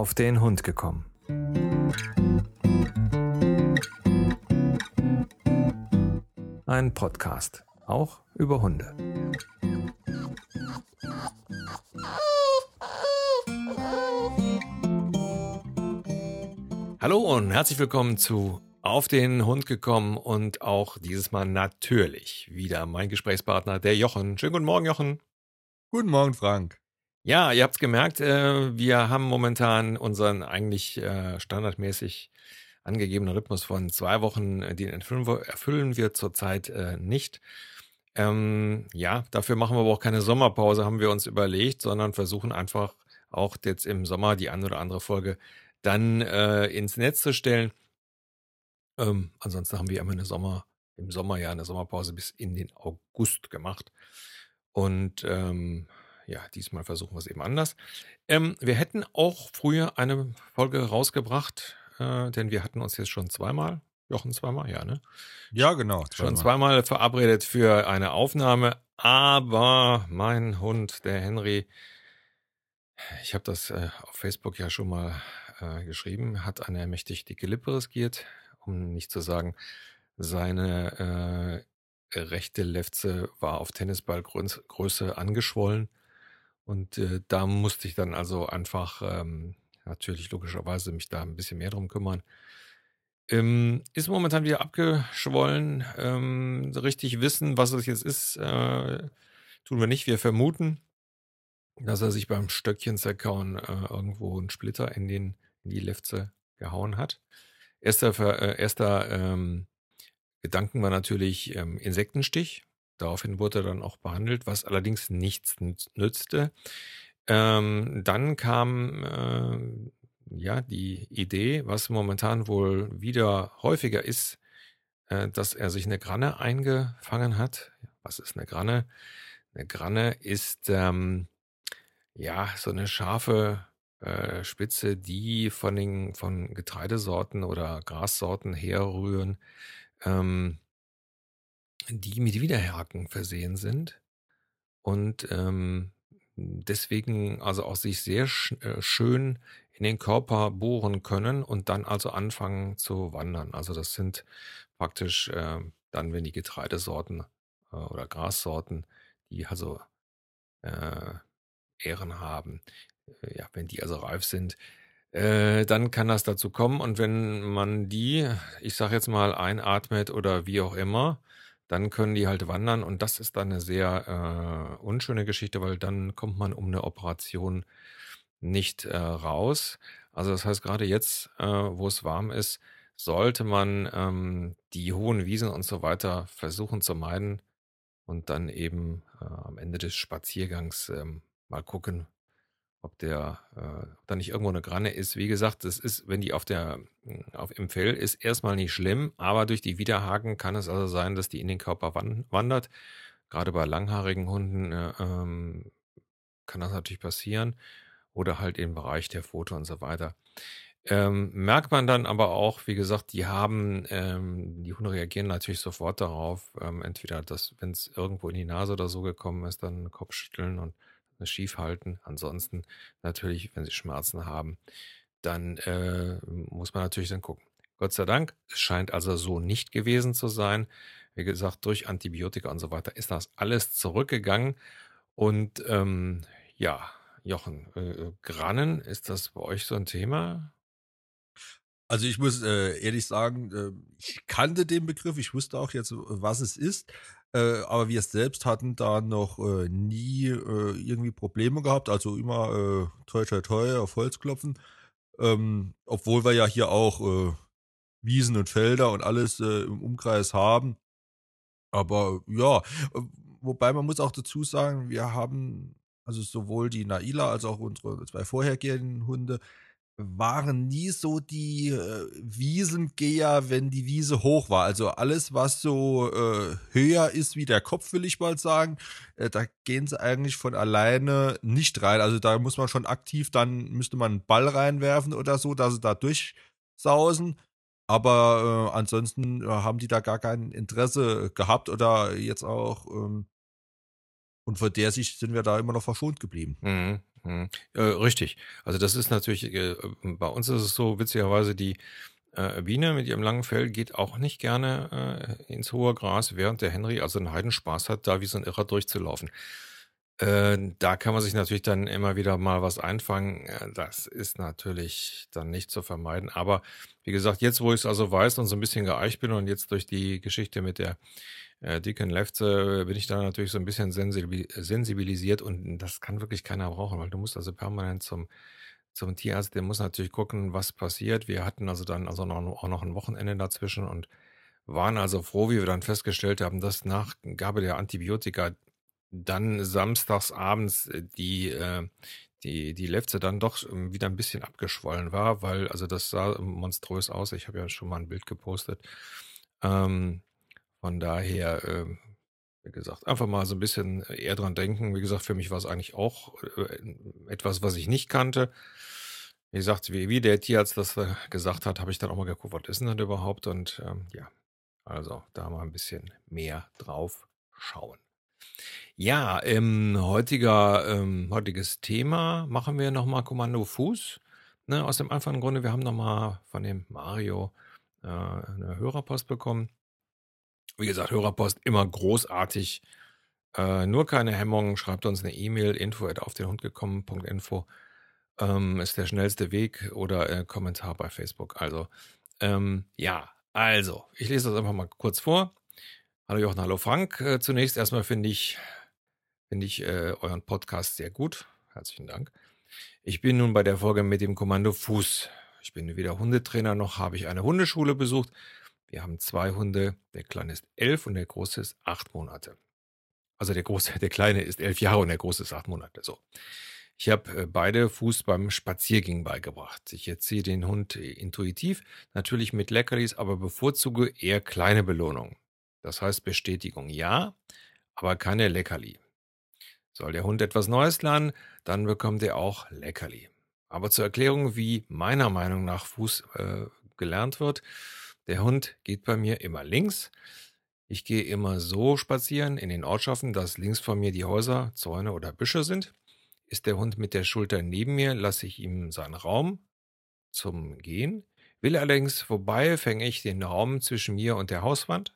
auf den Hund gekommen. Ein Podcast, auch über Hunde. Hallo und herzlich willkommen zu Auf den Hund gekommen und auch dieses Mal natürlich wieder mein Gesprächspartner, der Jochen. Schönen guten Morgen, Jochen. Guten Morgen, Frank. Ja, ihr habt es gemerkt, äh, wir haben momentan unseren eigentlich äh, standardmäßig angegebenen Rhythmus von zwei Wochen, äh, den erfüllen wir, zurzeit nicht. Ähm, ja, dafür machen wir aber auch keine Sommerpause, haben wir uns überlegt, sondern versuchen einfach auch jetzt im Sommer die eine oder andere Folge dann äh, ins Netz zu stellen. Ähm, ansonsten haben wir immer eine Sommer, im Sommer ja eine Sommerpause bis in den August gemacht. Und ähm, ja, diesmal versuchen wir es eben anders. Ähm, wir hätten auch früher eine Folge rausgebracht, äh, denn wir hatten uns jetzt schon zweimal, Jochen zweimal, ja, ne? Ja, genau. Zweimal. Schon zweimal verabredet für eine Aufnahme, aber mein Hund, der Henry, ich habe das äh, auf Facebook ja schon mal äh, geschrieben, hat eine mächtig dicke Lippe riskiert, um nicht zu sagen, seine äh, rechte Lefze war auf Tennisballgröße angeschwollen. Und äh, da musste ich dann also einfach ähm, natürlich logischerweise mich da ein bisschen mehr drum kümmern. Ähm, ist momentan wieder abgeschwollen. Ähm, richtig wissen, was es jetzt ist, äh, tun wir nicht. Wir vermuten, dass er sich beim Stöckchen zerkauen äh, irgendwo einen Splitter in den in die Lefze gehauen hat. Erster, äh, erster ähm, Gedanken war natürlich ähm, Insektenstich. Daraufhin wurde er dann auch behandelt, was allerdings nichts nützte. Ähm, dann kam äh, ja die Idee, was momentan wohl wieder häufiger ist, äh, dass er sich eine Granne eingefangen hat. Was ist eine Granne? Eine Granne ist ähm, ja so eine scharfe äh, Spitze, die von den von Getreidesorten oder Grassorten herrühren, ähm, die mit Widerhaken versehen sind und ähm, deswegen also auch sich sehr sch äh, schön in den Körper bohren können und dann also anfangen zu wandern. Also das sind praktisch äh, dann, wenn die Getreidesorten äh, oder Grassorten, die also äh, Ähren haben, äh, ja, wenn die also reif sind, äh, dann kann das dazu kommen. Und wenn man die, ich sage jetzt mal, einatmet oder wie auch immer, dann können die halt wandern. Und das ist dann eine sehr äh, unschöne Geschichte, weil dann kommt man um eine Operation nicht äh, raus. Also das heißt, gerade jetzt, äh, wo es warm ist, sollte man ähm, die hohen Wiesen und so weiter versuchen zu meiden und dann eben äh, am Ende des Spaziergangs ähm, mal gucken, ob der, äh, ob da nicht irgendwo eine Granne ist. Wie gesagt, das ist, wenn die auf der, auf im Fell ist, erstmal nicht schlimm, aber durch die Widerhaken kann es also sein, dass die in den Körper wandert. Gerade bei langhaarigen Hunden äh, ähm, kann das natürlich passieren. Oder halt im Bereich der Foto und so weiter. Ähm, merkt man dann aber auch, wie gesagt, die haben, ähm, die Hunde reagieren natürlich sofort darauf. Ähm, entweder, dass, wenn es irgendwo in die Nase oder so gekommen ist, dann Kopfschütteln und schief halten. Ansonsten natürlich, wenn sie Schmerzen haben, dann äh, muss man natürlich dann gucken. Gott sei Dank, es scheint also so nicht gewesen zu sein. Wie gesagt, durch Antibiotika und so weiter ist das alles zurückgegangen. Und ähm, ja, Jochen, äh, Grannen, ist das bei euch so ein Thema? Also ich muss äh, ehrlich sagen, äh, ich kannte den Begriff, ich wusste auch jetzt, was es ist, äh, aber wir selbst hatten da noch äh, nie äh, irgendwie Probleme gehabt. Also immer äh, toi toi toi auf Holz klopfen. Ähm, obwohl wir ja hier auch äh, Wiesen und Felder und alles äh, im Umkreis haben. Aber ja, wobei man muss auch dazu sagen, wir haben also sowohl die Naila als auch unsere zwei vorhergehenden Hunde waren nie so die äh, Wiesengeher, wenn die Wiese hoch war. Also alles, was so äh, höher ist wie der Kopf, will ich mal sagen, äh, da gehen sie eigentlich von alleine nicht rein. Also da muss man schon aktiv, dann müsste man einen Ball reinwerfen oder so, dass sie da durchsausen. Aber äh, ansonsten äh, haben die da gar kein Interesse gehabt oder jetzt auch ähm, und von der Sicht sind wir da immer noch verschont geblieben. Mhm. Hm, äh, richtig. Also das ist natürlich, äh, bei uns ist es so, witzigerweise, die äh, Biene mit ihrem langen Fell geht auch nicht gerne äh, ins hohe Gras, während der Henry also einen Heidenspaß hat, da wie so ein Irrer durchzulaufen. Äh, da kann man sich natürlich dann immer wieder mal was einfangen. Äh, das ist natürlich dann nicht zu vermeiden. Aber wie gesagt, jetzt, wo ich es also weiß und so ein bisschen geeicht bin und jetzt durch die Geschichte mit der äh, dicken Lefze bin ich da natürlich so ein bisschen sensibilisiert und das kann wirklich keiner brauchen, weil du musst also permanent zum zum Tierarzt, der muss natürlich gucken, was passiert. Wir hatten also dann also noch, auch noch ein Wochenende dazwischen und waren also froh, wie wir dann festgestellt haben, dass nach Gabe der Antibiotika dann samstags abends äh, die, äh, die, die Lefze dann doch ähm, wieder ein bisschen abgeschwollen war, weil, also das sah monströs aus. Ich habe ja schon mal ein Bild gepostet. Ähm, von daher, äh, wie gesagt, einfach mal so ein bisschen eher dran denken. Wie gesagt, für mich war es eigentlich auch äh, etwas, was ich nicht kannte. Wie gesagt, wie, wie der Tierarzt das äh, gesagt hat, habe ich dann auch mal geguckt, was ist denn das überhaupt? Und ähm, ja, also da mal ein bisschen mehr drauf schauen. Ja, ähm, heutiger, ähm, heutiges Thema machen wir nochmal Kommando Fuß. Ne, aus dem einfachen Grunde, wir haben nochmal von dem Mario äh, eine Hörerpost bekommen. Wie gesagt, Hörerpost immer großartig. Äh, nur keine Hemmung. Schreibt uns eine E-Mail, info at auf den Hund gekommen.info. Ähm, ist der schnellste Weg oder äh, Kommentar bei Facebook. Also, ähm, ja, also, ich lese das einfach mal kurz vor. Hallo Jochen, hallo Frank. Äh, zunächst erstmal finde ich, finde ich äh, euren Podcast sehr gut. Herzlichen Dank. Ich bin nun bei der Folge mit dem Kommando Fuß. Ich bin weder Hundetrainer noch habe ich eine Hundeschule besucht. Wir haben zwei Hunde. Der Kleine ist elf und der Große ist acht Monate. Also der Große, der Kleine ist elf Jahre und der Große ist acht Monate. So. Ich habe äh, beide Fuß beim Spaziergang beigebracht. Ich erziehe den Hund intuitiv, natürlich mit Leckerlis, aber bevorzuge eher kleine Belohnungen. Das heißt Bestätigung ja, aber keine Leckerli. Soll der Hund etwas Neues lernen, dann bekommt er auch Leckerli. Aber zur Erklärung, wie meiner Meinung nach Fuß äh, gelernt wird. Der Hund geht bei mir immer links. Ich gehe immer so spazieren in den Ortschaften, dass links von mir die Häuser, Zäune oder Büsche sind. Ist der Hund mit der Schulter neben mir, lasse ich ihm seinen Raum zum Gehen. Will er allerdings vorbei, fänge ich den Raum zwischen mir und der Hauswand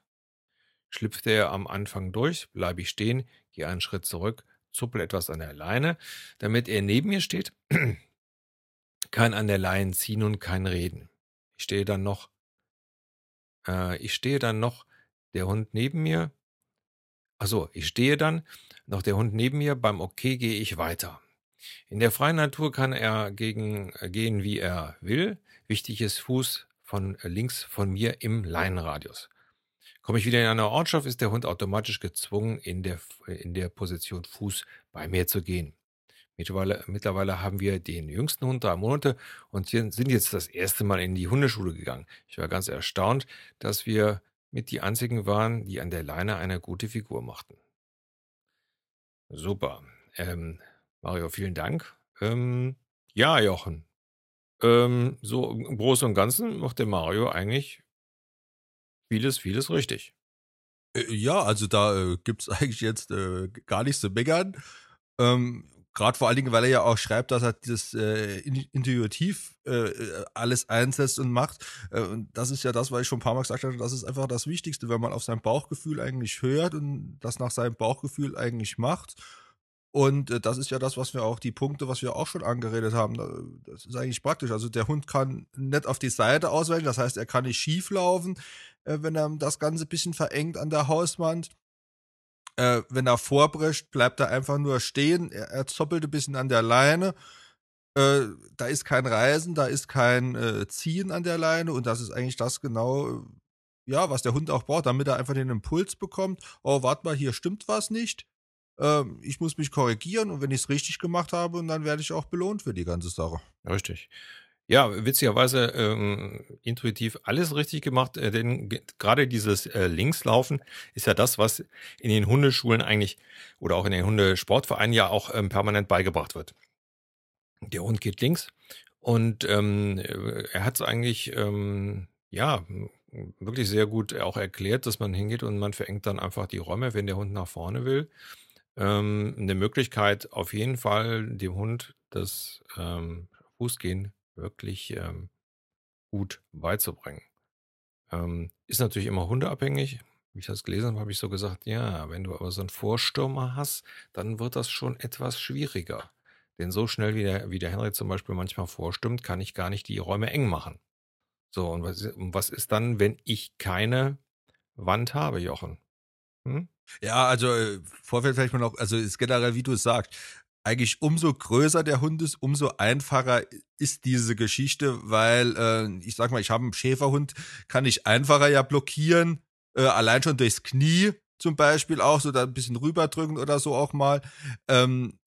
Schlüpft er am Anfang durch, bleibe ich stehen, gehe einen Schritt zurück, zuppel etwas an der Leine, damit er neben mir steht, kann an der Leine ziehen und kein reden. Ich stehe dann noch, äh, ich stehe dann noch, der Hund neben mir, also ich stehe dann, noch der Hund neben mir, beim Okay gehe ich weiter. In der freien Natur kann er gegen, äh, gehen, wie er will. Wichtig ist Fuß von äh, links von mir im Leinenradius. Komme ich wieder in eine Ortschaft, ist der Hund automatisch gezwungen, in der, in der Position Fuß bei mir zu gehen. Mittlerweile, mittlerweile haben wir den jüngsten Hund, drei Monate, und sind jetzt das erste Mal in die Hundeschule gegangen. Ich war ganz erstaunt, dass wir mit die einzigen waren, die an der Leine eine gute Figur machten. Super. Ähm, Mario, vielen Dank. Ähm, ja, Jochen. Ähm, so im Großen und Ganzen macht der Mario eigentlich vieles, vieles richtig. Äh, ja, also da äh, gibt es eigentlich jetzt äh, gar nichts zu meckern. Ähm, Gerade vor allen Dingen, weil er ja auch schreibt, dass er das äh, intuitiv äh, alles einsetzt und macht. Äh, und das ist ja das, was ich schon ein paar Mal gesagt habe, das ist einfach das Wichtigste, wenn man auf sein Bauchgefühl eigentlich hört und das nach seinem Bauchgefühl eigentlich macht. Und äh, das ist ja das, was wir auch, die Punkte, was wir auch schon angeredet haben. Das ist eigentlich praktisch. Also der Hund kann nicht auf die Seite ausweichen, das heißt, er kann nicht schief laufen äh, wenn er das Ganze ein bisschen verengt an der Hauswand. Äh, wenn er vorbrecht, bleibt er einfach nur stehen. Er, er zoppelt ein bisschen an der Leine. Äh, da ist kein Reisen, da ist kein äh, Ziehen an der Leine und das ist eigentlich das genau, ja, was der Hund auch braucht, damit er einfach den Impuls bekommt. Oh, warte mal, hier stimmt was nicht. Ähm, ich muss mich korrigieren und wenn ich es richtig gemacht habe, dann werde ich auch belohnt für die ganze Sache. Richtig. Ja, witzigerweise ähm, intuitiv alles richtig gemacht, äh, denn gerade dieses äh, Linkslaufen ist ja das, was in den Hundeschulen eigentlich oder auch in den Hundesportvereinen ja auch ähm, permanent beigebracht wird. Der Hund geht links und ähm, er hat es eigentlich ähm, ja wirklich sehr gut auch erklärt, dass man hingeht und man verengt dann einfach die Räume, wenn der Hund nach vorne will ähm, eine Möglichkeit, auf jeden Fall dem Hund das ähm, Fußgehen wirklich ähm, gut beizubringen. Ähm, ist natürlich immer hundeabhängig. Wie ich das gelesen habe, habe ich so gesagt, ja, wenn du aber so einen Vorstürmer hast, dann wird das schon etwas schwieriger. Denn so schnell wie der, wie der Henry zum Beispiel manchmal vorstimmt, kann ich gar nicht die Räume eng machen. So, und was, was ist dann, wenn ich keine Wand habe, Jochen? Hm? Ja, also äh, Vorfeld vielleicht mal noch, also ist generell, wie du es sagst, eigentlich umso größer der Hund ist, umso einfacher ist diese Geschichte, weil äh, ich sag mal, ich habe einen Schäferhund, kann ich einfacher ja blockieren, äh, allein schon durchs Knie zum Beispiel auch, so da ein bisschen rüberdrücken oder so auch mal. Ähm,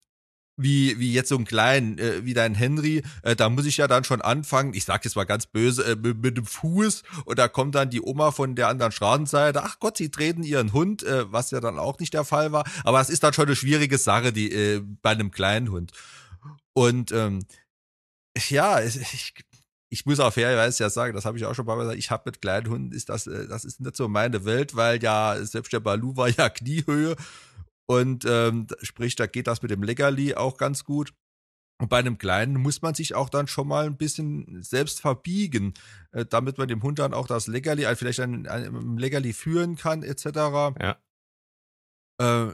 wie, wie jetzt so ein kleinen, äh, wie dein Henry, äh, da muss ich ja dann schon anfangen, ich sag jetzt mal ganz böse, äh, mit, mit dem Fuß und da kommt dann die Oma von der anderen Straßenseite, ach Gott, sie treten ihren Hund, äh, was ja dann auch nicht der Fall war, aber es ist dann schon eine schwierige Sache, die äh, bei einem kleinen Hund. Und ähm, ja, ich, ich muss auch fairerweise ja sagen, das habe ich auch schon mal gesagt, ich habe mit kleinen Hunden, ist das, äh, das ist nicht so meine Welt, weil ja, selbst der Balu war ja Kniehöhe und ähm, sprich, da geht das mit dem Leckerli auch ganz gut. Und bei einem Kleinen muss man sich auch dann schon mal ein bisschen selbst verbiegen, äh, damit man dem Hund dann auch das Leckerli, also vielleicht ein, ein Leckerli führen kann, etc. Ja. Äh,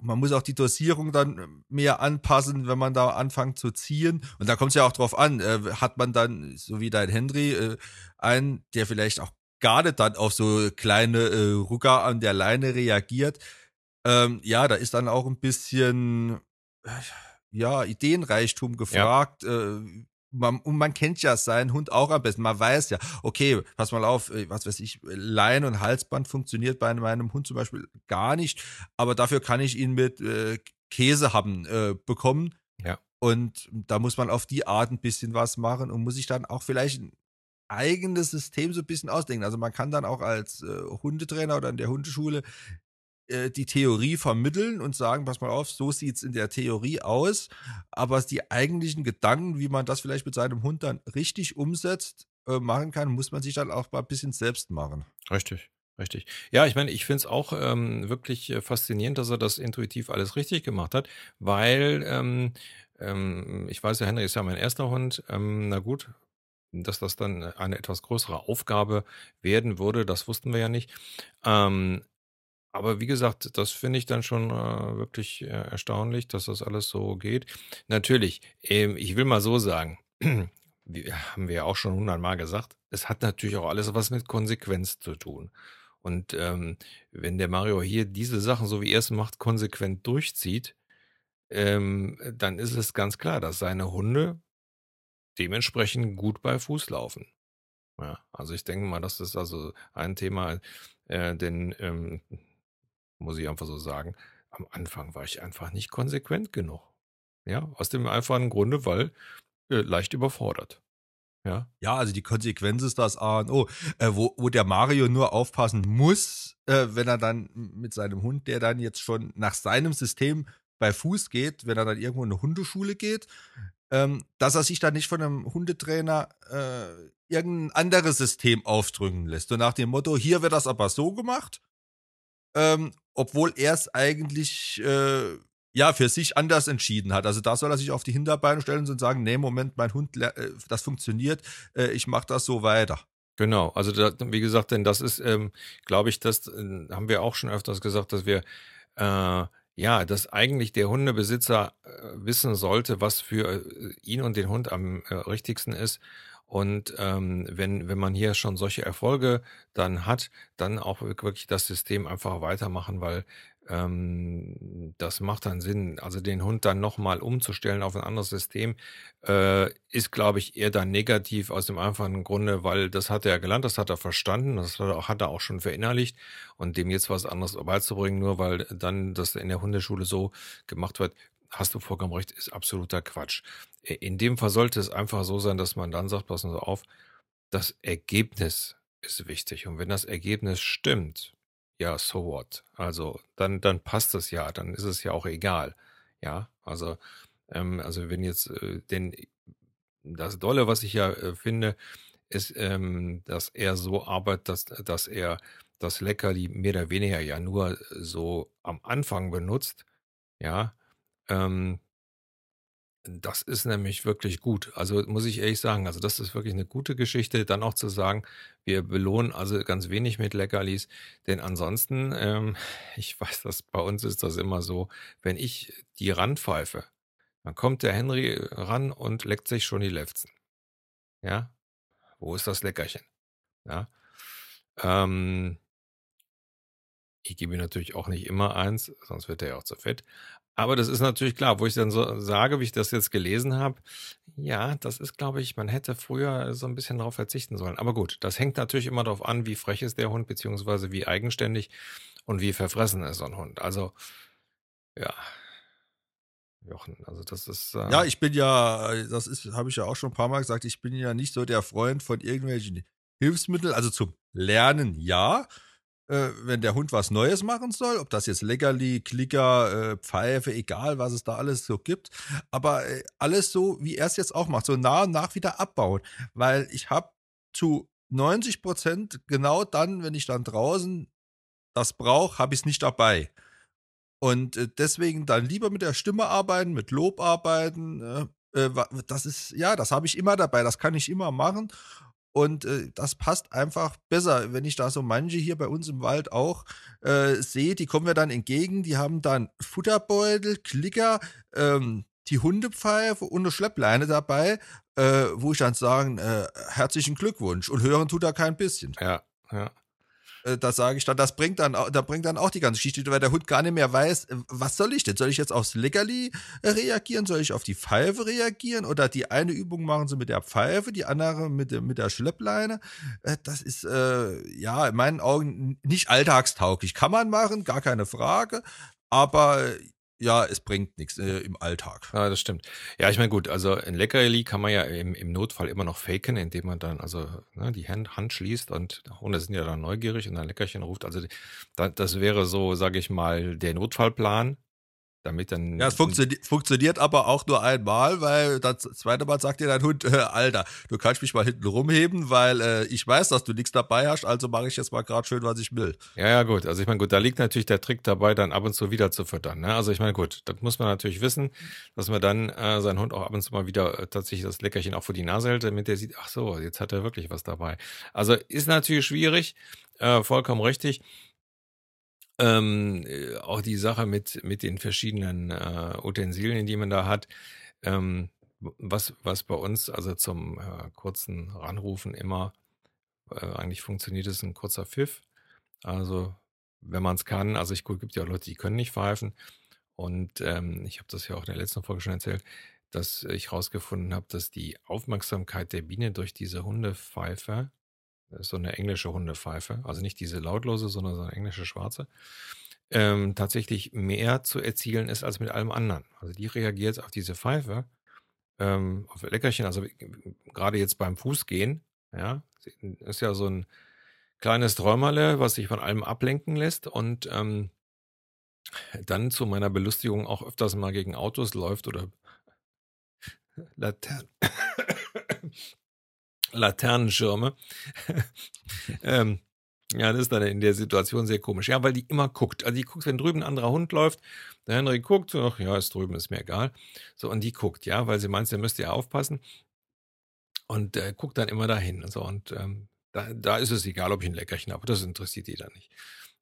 man muss auch die Dosierung dann mehr anpassen, wenn man da anfängt zu ziehen. Und da kommt es ja auch drauf an, äh, hat man dann, so wie dein Henry, äh, einen, der vielleicht auch gerade dann auf so kleine äh, Rucker an der Leine reagiert, ähm, ja, da ist dann auch ein bisschen, äh, ja, Ideenreichtum gefragt. Ja. Äh, man, und man kennt ja seinen Hund auch am besten. Man weiß ja, okay, pass mal auf, äh, was weiß ich, Leine und Halsband funktioniert bei meinem Hund zum Beispiel gar nicht, aber dafür kann ich ihn mit äh, Käse haben äh, bekommen. Ja. Und da muss man auf die Art ein bisschen was machen und muss sich dann auch vielleicht ein eigenes System so ein bisschen ausdenken. Also man kann dann auch als äh, Hundetrainer oder in der Hundeschule äh, die Theorie vermitteln und sagen, pass mal auf, so sieht es in der Theorie aus, aber die eigentlichen Gedanken, wie man das vielleicht mit seinem Hund dann richtig umsetzt, äh, machen kann, muss man sich dann auch mal ein bisschen selbst machen. Richtig. Richtig. Ja, ich meine, ich finde es auch ähm, wirklich äh, faszinierend, dass er das intuitiv alles richtig gemacht hat, weil ähm, ähm, ich weiß ja, Henry ist ja mein erster Hund. Ähm, na gut, dass das dann eine etwas größere Aufgabe werden würde, das wussten wir ja nicht. Ähm, aber wie gesagt, das finde ich dann schon äh, wirklich äh, erstaunlich, dass das alles so geht. Natürlich, ähm, ich will mal so sagen, haben wir ja auch schon hundertmal gesagt, es hat natürlich auch alles was mit Konsequenz zu tun. Und ähm, wenn der Mario hier diese Sachen, so wie er es macht, konsequent durchzieht, ähm, dann ist es ganz klar, dass seine Hunde dementsprechend gut bei Fuß laufen. Ja, also ich denke mal, das ist also ein Thema, äh, denn ähm, muss ich einfach so sagen. Am Anfang war ich einfach nicht konsequent genug. Ja, aus dem einfachen Grunde, weil äh, leicht überfordert. Ja. Ja, also die Konsequenz ist das A und O, äh, wo, wo der Mario nur aufpassen muss, äh, wenn er dann mit seinem Hund, der dann jetzt schon nach seinem System bei Fuß geht, wenn er dann irgendwo in eine Hundeschule geht, ähm, dass er sich dann nicht von einem Hundetrainer äh, irgendein anderes System aufdrücken lässt. So nach dem Motto, hier wird das aber so gemacht ähm, obwohl er es eigentlich äh, ja für sich anders entschieden hat. Also da soll er sich auf die Hinterbeine stellen und sagen, nee, Moment, mein Hund, äh, das funktioniert, äh, ich mache das so weiter. Genau, also da, wie gesagt, denn das ist, ähm, glaube ich, das äh, haben wir auch schon öfters gesagt, dass wir äh, ja, dass eigentlich der Hundebesitzer äh, wissen sollte, was für äh, ihn und den Hund am richtigsten ist und ähm, wenn, wenn man hier schon solche Erfolge dann hat, dann auch wirklich das System einfach weitermachen, weil ähm, das macht dann Sinn. Also den Hund dann nochmal umzustellen auf ein anderes System, äh, ist, glaube ich, eher dann negativ aus dem einfachen Grunde, weil das hat er gelernt, das hat er verstanden, das hat er, auch, hat er auch schon verinnerlicht und dem jetzt was anderes beizubringen, nur weil dann das in der Hundeschule so gemacht wird, hast du vollkommen recht, ist absoluter Quatsch. In dem Fall sollte es einfach so sein, dass man dann sagt, passen Sie auf, das Ergebnis ist wichtig. Und wenn das Ergebnis stimmt, ja, so what? Also dann, dann passt es ja, dann ist es ja auch egal. Ja, also, ähm, also wenn jetzt, äh, denn das Dolle, was ich ja äh, finde, ist, ähm, dass er so arbeitet, dass, dass er das Leckerli mehr oder weniger ja nur so am Anfang benutzt Ja, ähm, das ist nämlich wirklich gut. Also muss ich ehrlich sagen, also das ist wirklich eine gute Geschichte, dann auch zu sagen, wir belohnen also ganz wenig mit Leckerlis, denn ansonsten, ähm, ich weiß, dass bei uns ist das immer so, wenn ich die ranpfeife, dann kommt der Henry ran und leckt sich schon die Lefzen. Ja, wo ist das Leckerchen? Ja, ähm, ich gebe ihm natürlich auch nicht immer eins, sonst wird er ja auch zu fett. Aber das ist natürlich klar, wo ich dann so sage, wie ich das jetzt gelesen habe, ja, das ist, glaube ich, man hätte früher so ein bisschen darauf verzichten sollen. Aber gut, das hängt natürlich immer darauf an, wie frech ist der Hund, beziehungsweise wie eigenständig und wie verfressen ist so ein Hund. Also, ja. Jochen, also das ist. Äh ja, ich bin ja, das ist, habe ich ja auch schon ein paar Mal gesagt, ich bin ja nicht so der Freund von irgendwelchen Hilfsmitteln, also zum Lernen ja, äh, wenn der Hund was Neues machen soll, ob das jetzt Leckerli, Klicker, äh, Pfeife, egal was es da alles so gibt, aber äh, alles so, wie er es jetzt auch macht, so nach und nach wieder abbauen, weil ich habe zu 90 Prozent genau dann, wenn ich dann draußen das brauche, habe ich es nicht dabei. Und äh, deswegen dann lieber mit der Stimme arbeiten, mit Lob arbeiten. Äh, äh das ist, ja, das habe ich immer dabei, das kann ich immer machen. Und äh, das passt einfach besser. Wenn ich da so manche hier bei uns im Wald auch äh, sehe, die kommen mir dann entgegen, die haben dann Futterbeutel, Klicker, ähm, die Hundepfeife und eine Schleppleine dabei, äh, wo ich dann sagen, äh, herzlichen Glückwunsch und hören tut er kein bisschen. Ja, ja. Äh, da sage ich dann, das bringt dann, da bringt dann auch die ganze Geschichte, weil der Hund gar nicht mehr weiß, äh, was soll ich denn? Soll ich jetzt aufs Leckerli äh, reagieren? Soll ich auf die Pfeife reagieren? Oder die eine Übung machen sie mit der Pfeife, die andere mit, mit der Schleppleine? Das ist, äh, ja, in meinen Augen nicht alltagstauglich. Kann man machen, gar keine Frage. Aber ja, es bringt nichts äh, im Alltag. Ja, das stimmt. Ja, ich meine, gut, also ein Leckerli kann man ja im, im Notfall immer noch faken, indem man dann also ne, die Hand, Hand schließt und Hunde sind ja dann neugierig und ein Leckerchen ruft. Also das wäre so, sage ich mal, der Notfallplan, damit dann. Ja, es funktioniert, funktioniert aber auch nur einmal, weil das zweite Mal sagt dir dein Hund, äh, Alter, du kannst mich mal hinten rumheben, weil äh, ich weiß, dass du nichts dabei hast, also mache ich jetzt mal gerade schön, was ich will. Ja, ja, gut. Also ich meine, gut, da liegt natürlich der Trick dabei, dann ab und zu wieder zu füttern. Ne? Also ich meine, gut, das muss man natürlich wissen, dass man dann äh, seinen Hund auch ab und zu mal wieder äh, tatsächlich das Leckerchen auch vor die Nase hält, damit der sieht, ach so, jetzt hat er wirklich was dabei. Also ist natürlich schwierig, äh, vollkommen richtig. Ähm, äh, auch die Sache mit, mit den verschiedenen äh, Utensilien, die man da hat. Ähm, was, was bei uns, also zum äh, kurzen Ranrufen immer äh, eigentlich funktioniert, ist ein kurzer Pfiff. Also, wenn man es kann, also ich gibt ja auch Leute, die können nicht pfeifen. Und ähm, ich habe das ja auch in der letzten Folge schon erzählt, dass ich herausgefunden habe, dass die Aufmerksamkeit der Biene durch diese Hundepfeife so eine englische Hundepfeife, also nicht diese lautlose, sondern so eine englische schwarze, ähm, tatsächlich mehr zu erzielen ist als mit allem anderen. Also die reagiert auf diese Pfeife, ähm, auf Leckerchen, also gerade jetzt beim Fußgehen, ja, ist ja so ein kleines Träumerle, was sich von allem ablenken lässt und ähm, dann zu meiner Belustigung auch öfters mal gegen Autos läuft oder Laternen. Laternenschirme. ähm, ja, das ist dann in der Situation sehr komisch. Ja, weil die immer guckt. Also die guckt, wenn drüben ein anderer Hund läuft, der Henry guckt, ach ja, ist drüben, ist mir egal. So, und die guckt, ja, weil sie meint, ihr müsst ja aufpassen. Und äh, guckt dann immer dahin. Und so, und ähm, da, da ist es egal, ob ich ein Leckerchen habe. Das interessiert die dann nicht.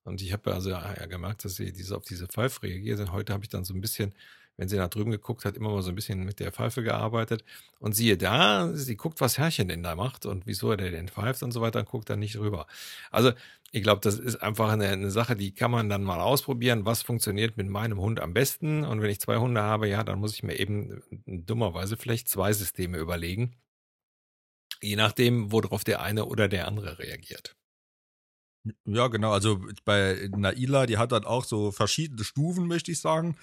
Und ich habe also ja, gemerkt, dass sie diese, auf diese Pfeife reagiert. Und heute habe ich dann so ein bisschen wenn sie nach drüben geguckt hat, immer mal so ein bisschen mit der Pfeife gearbeitet. Und siehe da, sie guckt, was Herrchen denn da macht und wieso er denn pfeift und so weiter, und guckt dann nicht rüber. Also, ich glaube, das ist einfach eine, eine, Sache, die kann man dann mal ausprobieren, was funktioniert mit meinem Hund am besten. Und wenn ich zwei Hunde habe, ja, dann muss ich mir eben dummerweise vielleicht zwei Systeme überlegen. Je nachdem, worauf der eine oder der andere reagiert. Ja, genau. Also bei Naila, die hat dann auch so verschiedene Stufen, möchte ich sagen.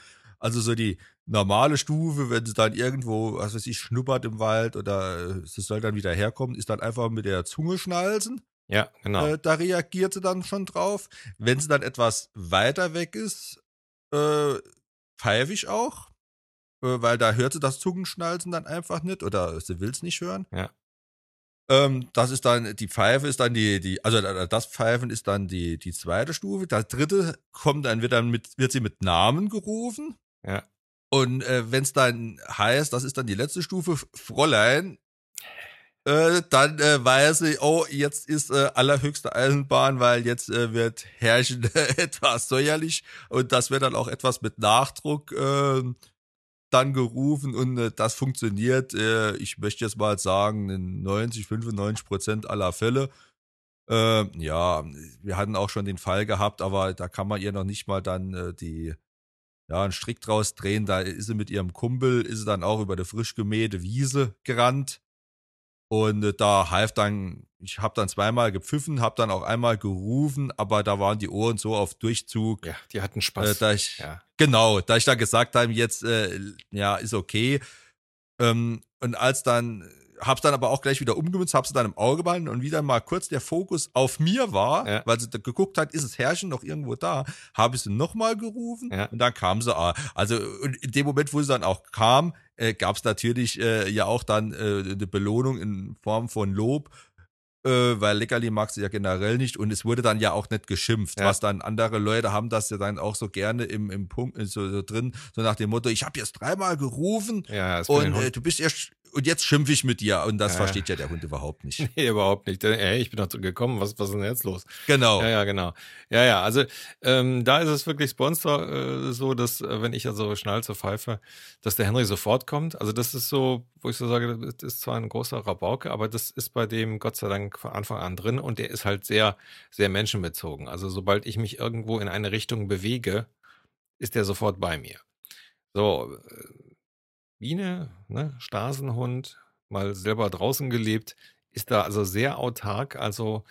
Also so die normale Stufe, wenn sie dann irgendwo, was weiß ich, schnuppert im Wald oder sie soll dann wieder herkommen, ist dann einfach mit der Zunge schnalzen. Ja, genau. Äh, da reagiert sie dann schon drauf. Wenn sie dann etwas weiter weg ist, äh, pfeife ich auch, äh, weil da hört sie das Zungenschnalzen dann einfach nicht oder sie will es nicht hören. Ja. Ähm, das ist dann, die Pfeife ist dann die, die, also das Pfeifen ist dann die, die zweite Stufe. Das dritte kommt dann, wird dann mit, wird sie mit Namen gerufen. Ja. Und äh, wenn es dann heißt, das ist dann die letzte Stufe, Fräulein, äh, dann äh, weiß ich, oh, jetzt ist äh, allerhöchste Eisenbahn, weil jetzt äh, wird Herrchen etwas säuerlich und das wird dann auch etwas mit Nachdruck äh, dann gerufen und äh, das funktioniert, äh, ich möchte jetzt mal sagen, in 90, 95 Prozent aller Fälle. Äh, ja, wir hatten auch schon den Fall gehabt, aber da kann man ihr noch nicht mal dann äh, die ja, einen Strick draus drehen. Da ist sie mit ihrem Kumpel, ist sie dann auch über eine frisch gemähte Wiese gerannt. Und äh, da half dann, ich habe dann zweimal gepfiffen, habe dann auch einmal gerufen, aber da waren die Ohren so auf Durchzug. Ja, die hatten Spaß. Äh, da ich, ja. Genau, da ich dann gesagt habe, jetzt, äh, ja, ist okay. Ähm, und als dann hab's dann aber auch gleich wieder umgemünzt, hab's dann im Auge behalten und wie dann mal kurz der Fokus auf mir war, Ja. weil sie da geguckt hat, ist das Herrchen noch irgendwo da, habe ich sie nochmal gerufen Ja. und dann kam sie. ah, Also in dem Moment, wo sie dann auch kam, äh, gab's natürlich äh, ja auch dann äh, eine Belohnung in Form von Lob. Äh, weil Leckerli mag sie ja generell nicht und es wurde dann ja auch nicht geschimpft, Ja. was dann andere Leute haben das ja dann auch so gerne im, im Punkt so, so drin, so nach dem Motto, ich habe jetzt dreimal gerufen, Ja, und äh, du bist erst und jetzt schimpf ich mit dir und das Ja, versteht ja der Hund überhaupt nicht. Nee, überhaupt nicht. Ey, ich bin doch gekommen. Was, was ist denn jetzt los? Genau. Ja, ja, genau. Ja, ja, also ähm, da ist es wirklich doch, äh, so, dass äh, wenn ich also schnell zur Pfeife, dass der Henry sofort kommt. Also das ist so, wo ich so sage, das ist zwar ein großer Rabauke, aber das ist bei dem Gott sei Dank von Anfang an drin und der ist halt sehr, sehr menschenbezogen. Also sobald ich mich irgendwo in eine Richtung bewege, ist der sofort bei mir. So, äh, Biene, ne, Stasenhund, mal selber draußen gelebt, ist da also sehr autark, also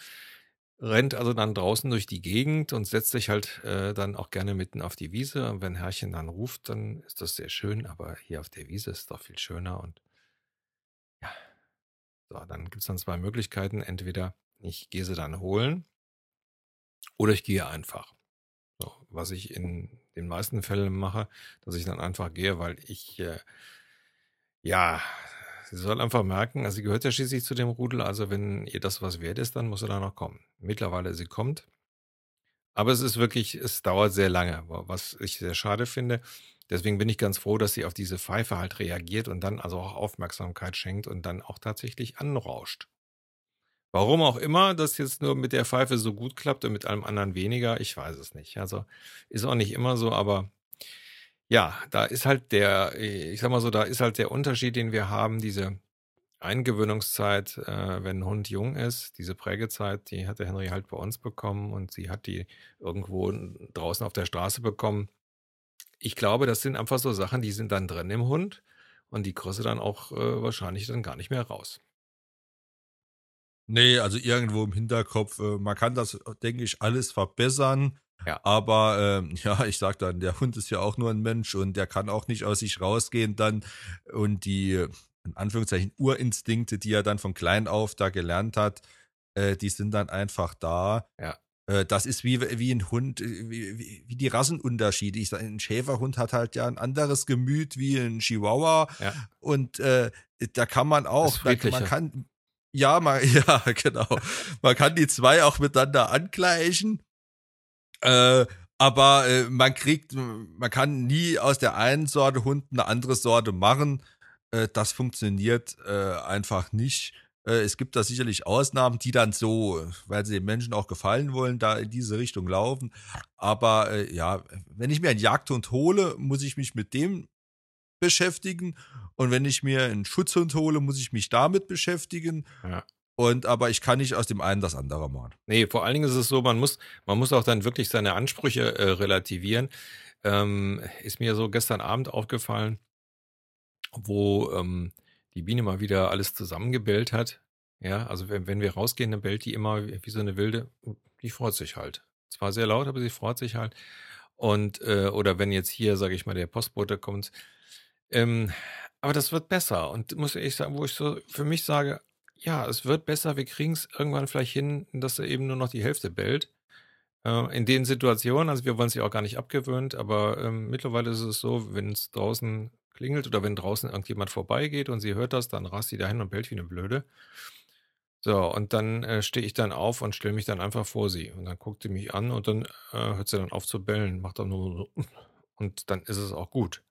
rennt also dann draußen durch die Gegend und setzt sich halt äh, dann auch gerne mitten auf die Wiese. Und wenn Herrchen dann ruft, dann ist das sehr schön, aber hier auf der Wiese ist es doch viel schöner. Und ja, so, dann gibt es dann zwei Möglichkeiten. Entweder ich gehe sie dann holen oder ich gehe einfach. So, was ich in den meisten Fällen mache, dass ich dann einfach gehe, weil ich, äh, ja, sie soll einfach merken, also sie gehört ja schließlich zu dem Rudel, also wenn ihr das was wert ist, dann muss sie da noch kommen. Mittlerweile sie kommt, aber es ist wirklich, es dauert sehr lange, was ich sehr schade finde. Deswegen bin ich ganz froh, dass sie auf diese Pfeife halt reagiert und dann also auch Aufmerksamkeit schenkt und dann auch tatsächlich anrauscht. Warum auch immer das jetzt nur mit der Pfeife so gut klappt und mit allem anderen weniger, ich weiß es nicht. Also ist auch nicht immer so, aber ja, da ist halt der, ich sag mal so, da ist halt der Unterschied, den wir haben, diese Eingewöhnungszeit, äh, wenn ein Hund jung ist, diese Prägezeit, die hat der Henry halt bei uns bekommen und sie hat die irgendwo draußen auf der Straße bekommen. Ich glaube, das sind einfach so Sachen, die sind dann drin im Hund und die kriegst du dann auch äh, wahrscheinlich dann gar nicht mehr raus. Nee, also irgendwo im Hinterkopf, äh, man kann das, denke ich, alles verbessern. Ja. Aber ähm, ja, ich sag dann, der Hund ist ja auch nur ein Mensch und der kann auch nicht aus sich rausgehen dann und die in Anführungszeichen Urinstinkte, die er dann von klein auf da gelernt hat, äh, die sind dann einfach da. Ja. Äh, das ist wie, wie ein Hund, äh, wie, wie, wie die Rassenunterschiede. Ich sag, ein Schäferhund hat halt ja ein anderes Gemüt wie ein Chihuahua Ja. und äh, da kann man auch, da, man kann, ja, man, ja, genau. Man kann die zwei auch miteinander angleichen. Äh, aber äh, man kriegt, man kann nie aus der einen Sorte Hund eine andere Sorte machen. Äh, das funktioniert äh, einfach nicht. Äh, es gibt da sicherlich Ausnahmen, die dann so, weil sie den Menschen auch gefallen wollen, da in diese Richtung laufen. Aber ja, wenn ich mir einen Jagdhund hole, muss ich mich mit dem beschäftigen. Und wenn ich mir einen Schutzhund hole, muss ich mich damit beschäftigen. Ja. Und aber ich kann nicht aus dem einen das andere machen. Nee, vor allen Dingen ist es so, man muss, man muss auch dann wirklich seine Ansprüche äh, relativieren. Ähm, ist mir so gestern Abend aufgefallen, wo ähm, die Biene mal wieder alles zusammengebellt hat. Ja, also wenn, wenn wir rausgehen, dann bellt die immer wie, so eine wilde, die freut sich halt. Zwar sehr laut, aber sie freut sich halt. Und, äh, oder wenn jetzt hier, sage ich mal, der Postbote kommt. Ähm, aber das wird besser. Und muss ich sagen, wo ich so für mich sage, ja, es wird besser, wir kriegen es irgendwann vielleicht hin, dass er eben nur noch die Hälfte bellt. Äh, in den Situationen, also wir wollen es ja auch gar nicht abgewöhnt, aber ähm, mittlerweile ist es so, wenn es draußen klingelt oder wenn draußen irgendjemand vorbeigeht und sie hört das, dann rast sie dahin und bellt wie eine Blöde. So, und dann äh, stehe ich dann auf und stelle mich dann einfach vor sie. Und dann guckt sie mich an und dann äh, hört sie dann auf zu bellen, macht dann nur so und dann ist es auch gut.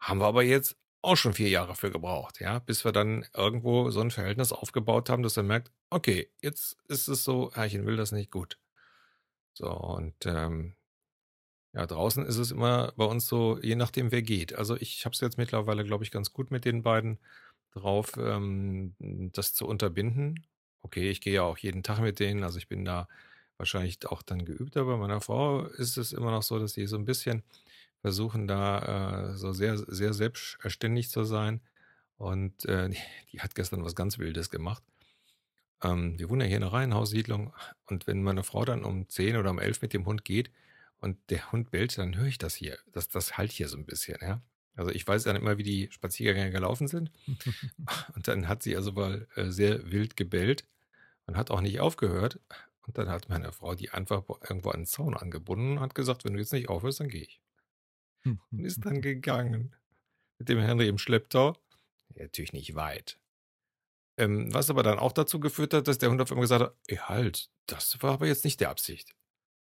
Haben wir aber jetzt auch schon vier Jahre für gebraucht, ja, bis wir dann irgendwo so ein Verhältnis aufgebaut haben, dass er merkt, okay, jetzt ist es so, Herrchen will das nicht gut. So, und ähm, ja, draußen ist es immer bei uns so, je nachdem, wer geht. Also ich habe es jetzt mittlerweile, glaube ich, ganz gut mit den beiden drauf, ähm, das zu unterbinden. Okay, ich gehe ja auch jeden Tag mit denen, also ich bin da wahrscheinlich auch dann geübt, aber bei meiner Frau ist es immer noch so, dass sie so ein bisschen versuchen da äh, so sehr, sehr selbstständig zu sein. Und äh, die, hat gestern was ganz Wildes gemacht. Ähm, wir wohnen ja hier in einer Reihenhaussiedlung und wenn meine Frau dann um 10 oder um 11 mit dem Hund geht und der Hund bellt, dann höre ich das hier. Das, das halt hier so ein bisschen, ja. Also ich weiß dann immer, wie die Spaziergänge gelaufen sind. und dann hat sie also mal äh, sehr wild gebellt und hat auch nicht aufgehört. Und dann hat meine Frau die einfach irgendwo an den Zaun angebunden und hat gesagt, wenn du jetzt nicht aufhörst, dann gehe ich. Und ist dann gegangen. Mit dem Henry im Schlepptau. Ja, natürlich nicht weit. Ähm, was aber dann auch dazu geführt hat, dass der Hund auf einmal gesagt hat, ey, halt, das war aber jetzt nicht der Absicht.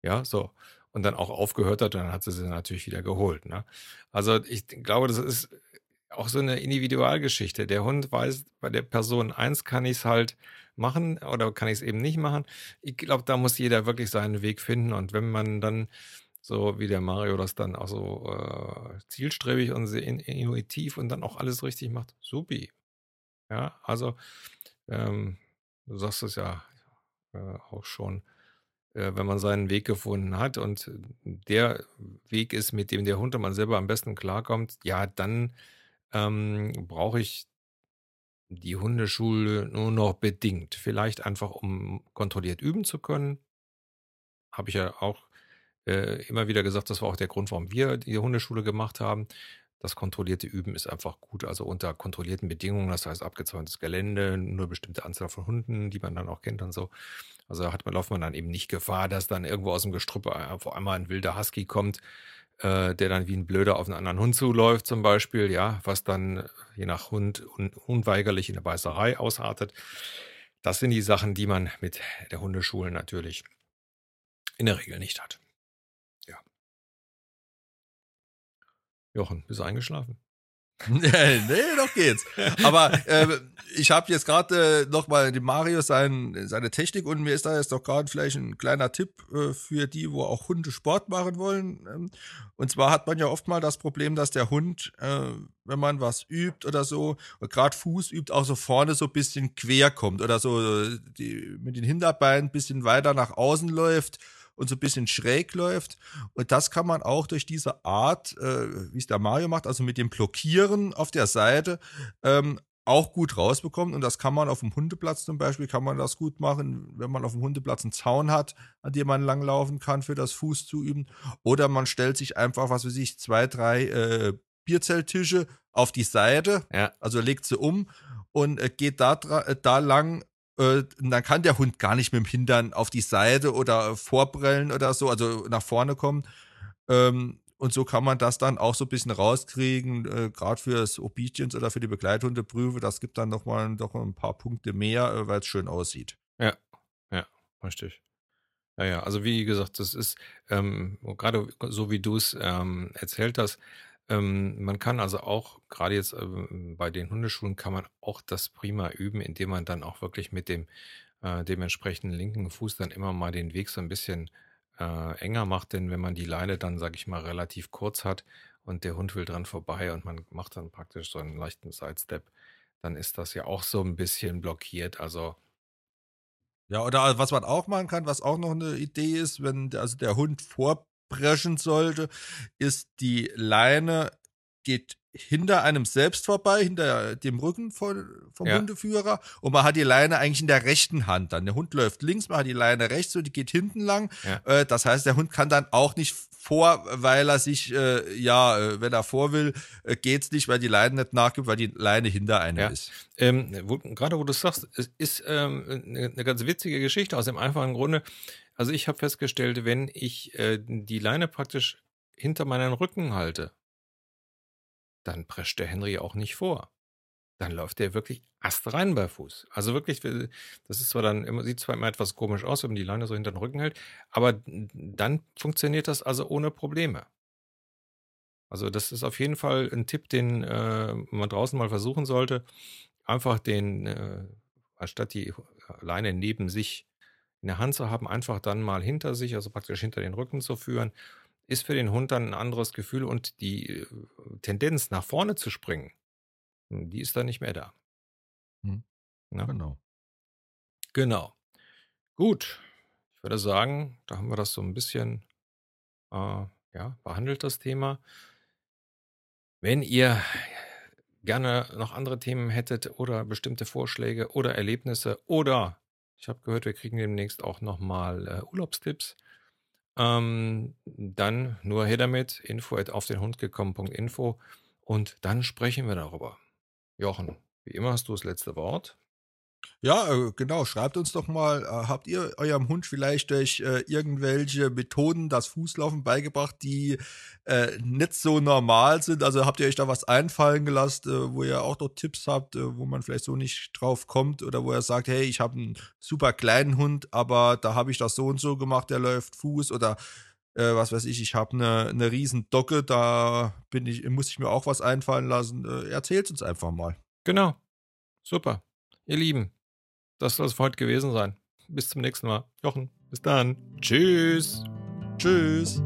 Ja, so. Und dann auch aufgehört hat, dann hat sie sie natürlich wieder geholt. Ne? Also ich glaube, das ist auch so eine Individualgeschichte. Der Hund weiß, bei der Person eins kann ich es halt machen oder kann ich es eben nicht machen. Ich glaube, da muss jeder wirklich seinen Weg finden. Und wenn man dann so wie der Mario das dann auch so äh, zielstrebig und sehr intuitiv und dann auch alles richtig macht. Supi. Ja, also ähm, du sagst es ja äh, auch schon, äh, wenn man seinen Weg gefunden hat und der Weg ist, mit dem der Hundemann selber am besten klarkommt, ja, dann ähm, brauche ich die Hundeschule nur noch bedingt. Vielleicht einfach, um kontrolliert üben zu können. Habe ich ja auch äh, immer wieder gesagt, das war auch der Grund, warum wir die Hundeschule gemacht haben. Das kontrollierte Üben ist einfach gut, also unter kontrollierten Bedingungen, das heißt abgezäuntes Gelände, nur bestimmte Anzahl von Hunden, die man dann auch kennt und so. Also hat man, läuft man dann eben nicht Gefahr, dass dann irgendwo aus dem Gestrüpp auf einmal ein wilder Husky kommt, äh, der dann wie ein Blöder auf einen anderen Hund zuläuft zum Beispiel, ja, was dann je nach Hund un unweigerlich in der Beißerei ausartet. Das sind die Sachen, die man mit der Hundeschule natürlich in der Regel nicht hat. Jochen, bist du eingeschlafen? nee, doch geht's. Aber äh, ich habe jetzt gerade äh, nochmal den Mario sein, seine Technik und mir ist da jetzt doch gerade vielleicht ein kleiner Tipp äh, für die, wo auch Hunde Sport machen wollen. Ähm, und zwar hat man ja oft mal das Problem, dass der Hund, äh, wenn man was übt oder so, gerade Fuß übt, auch so vorne so ein bisschen quer kommt oder so die, mit den Hinterbeinen ein bisschen weiter nach außen läuft und so ein bisschen schräg läuft. Und das kann man auch durch diese Art, äh, wie es der Mario macht, also mit dem Blockieren auf der Seite, ähm, auch gut rausbekommen. Und das kann man auf dem Hundeplatz zum Beispiel, kann man das gut machen, wenn man auf dem Hundeplatz einen Zaun hat, an dem man langlaufen kann für das Fuß zu üben. Oder man stellt sich einfach, was weiß ich, zwei, drei äh, Bierzelttische auf die Seite, ja. also legt sie um und äh, geht da, äh, da lang äh, dann kann der Hund gar nicht mit dem Hintern auf die Seite oder vorbrellen oder so, also nach vorne kommen. Ähm, und so kann man das dann auch so ein bisschen rauskriegen, äh, gerade für das Obedience oder für die Begleithundeprüfe. Das gibt dann nochmal doch ein paar Punkte mehr, äh, weil es schön aussieht. Ja, ja, richtig. Ja, ja, also wie gesagt, das ist ähm, gerade so wie du es ähm, erzählt hast, ähm, man kann also auch, gerade jetzt ähm, bei den Hundeschulen, kann man auch das prima üben, indem man dann auch wirklich mit dem äh, dementsprechenden linken Fuß dann immer mal den Weg so ein bisschen äh, enger macht. Denn wenn man die Leine dann, sag ich mal, relativ kurz hat und der Hund will dran vorbei und man macht dann praktisch so einen leichten Sidestep, dann ist das ja auch so ein bisschen blockiert. Also ja, oder was man auch machen kann, was auch noch eine Idee ist, wenn also der Hund vor brechen sollte, ist die Leine geht hinter einem selbst vorbei, hinter dem Rücken von, vom ja. Hundeführer und man hat die Leine eigentlich in der rechten Hand dann. Der Hund läuft links, man hat die Leine rechts und die geht hinten lang. Ja. Äh, das heißt, der Hund kann dann auch nicht vor, weil er sich, äh, ja, äh, wenn er vor will, äh, geht's nicht, weil die Leine nicht nachgibt, weil die Leine hinter einem ja. ist. Ähm, wo, gerade wo du sagst, es ist ähm, eine, eine ganz witzige Geschichte aus dem einfachen Grunde, also ich habe festgestellt, wenn ich äh, die Leine praktisch hinter meinen Rücken halte, dann prescht der Henry auch nicht vor. Dann läuft der wirklich astrein bei Fuß. Also wirklich, das ist zwar dann immer, sieht zwar immer etwas komisch aus, wenn man die Leine so hinter den Rücken hält, aber dann funktioniert das also ohne Probleme. Also das ist auf jeden Fall ein Tipp, den äh, man draußen mal versuchen sollte. Einfach den, äh, anstatt die Leine neben sich in der Hand zu haben, einfach dann mal hinter sich, also praktisch hinter den Rücken zu führen, ist für den Hund dann ein anderes Gefühl und die äh, Tendenz nach vorne zu springen, hm, die ist dann nicht mehr da. Hm. Ja? Genau. Genau. Gut. Ich würde sagen, da haben wir das so ein bisschen äh, ja, behandelt, das Thema. Wenn ihr gerne noch andere Themen hättet oder bestimmte Vorschläge oder Erlebnisse oder ich habe gehört, wir kriegen demnächst auch nochmal äh, Urlaubstipps. Ähm, dann nur her damit, info at auf den Hund gekommen.info und dann sprechen wir darüber. Jochen, wie immer hast du das letzte Wort. Ja, äh, genau. Schreibt uns doch mal, äh, habt ihr eurem Hund vielleicht durch äh, irgendwelche Methoden das Fußlaufen beigebracht, die äh, nicht so normal sind? Also habt ihr euch da was einfallen gelassen, äh, wo ihr auch noch Tipps habt, äh, wo man vielleicht so nicht drauf kommt oder wo er sagt, hey, ich habe einen super kleinen Hund, aber da habe ich das so und so gemacht, der läuft Fuß oder was weiß ich, ich habe eine, eine riesen Docke, da bin ich, muss ich mir auch was einfallen lassen. erzählt uns einfach mal. Genau. Super. Ihr Lieben, das soll es für heute gewesen sein. Bis zum nächsten Mal. Jochen, bis dann. Tschüss. Tschüss.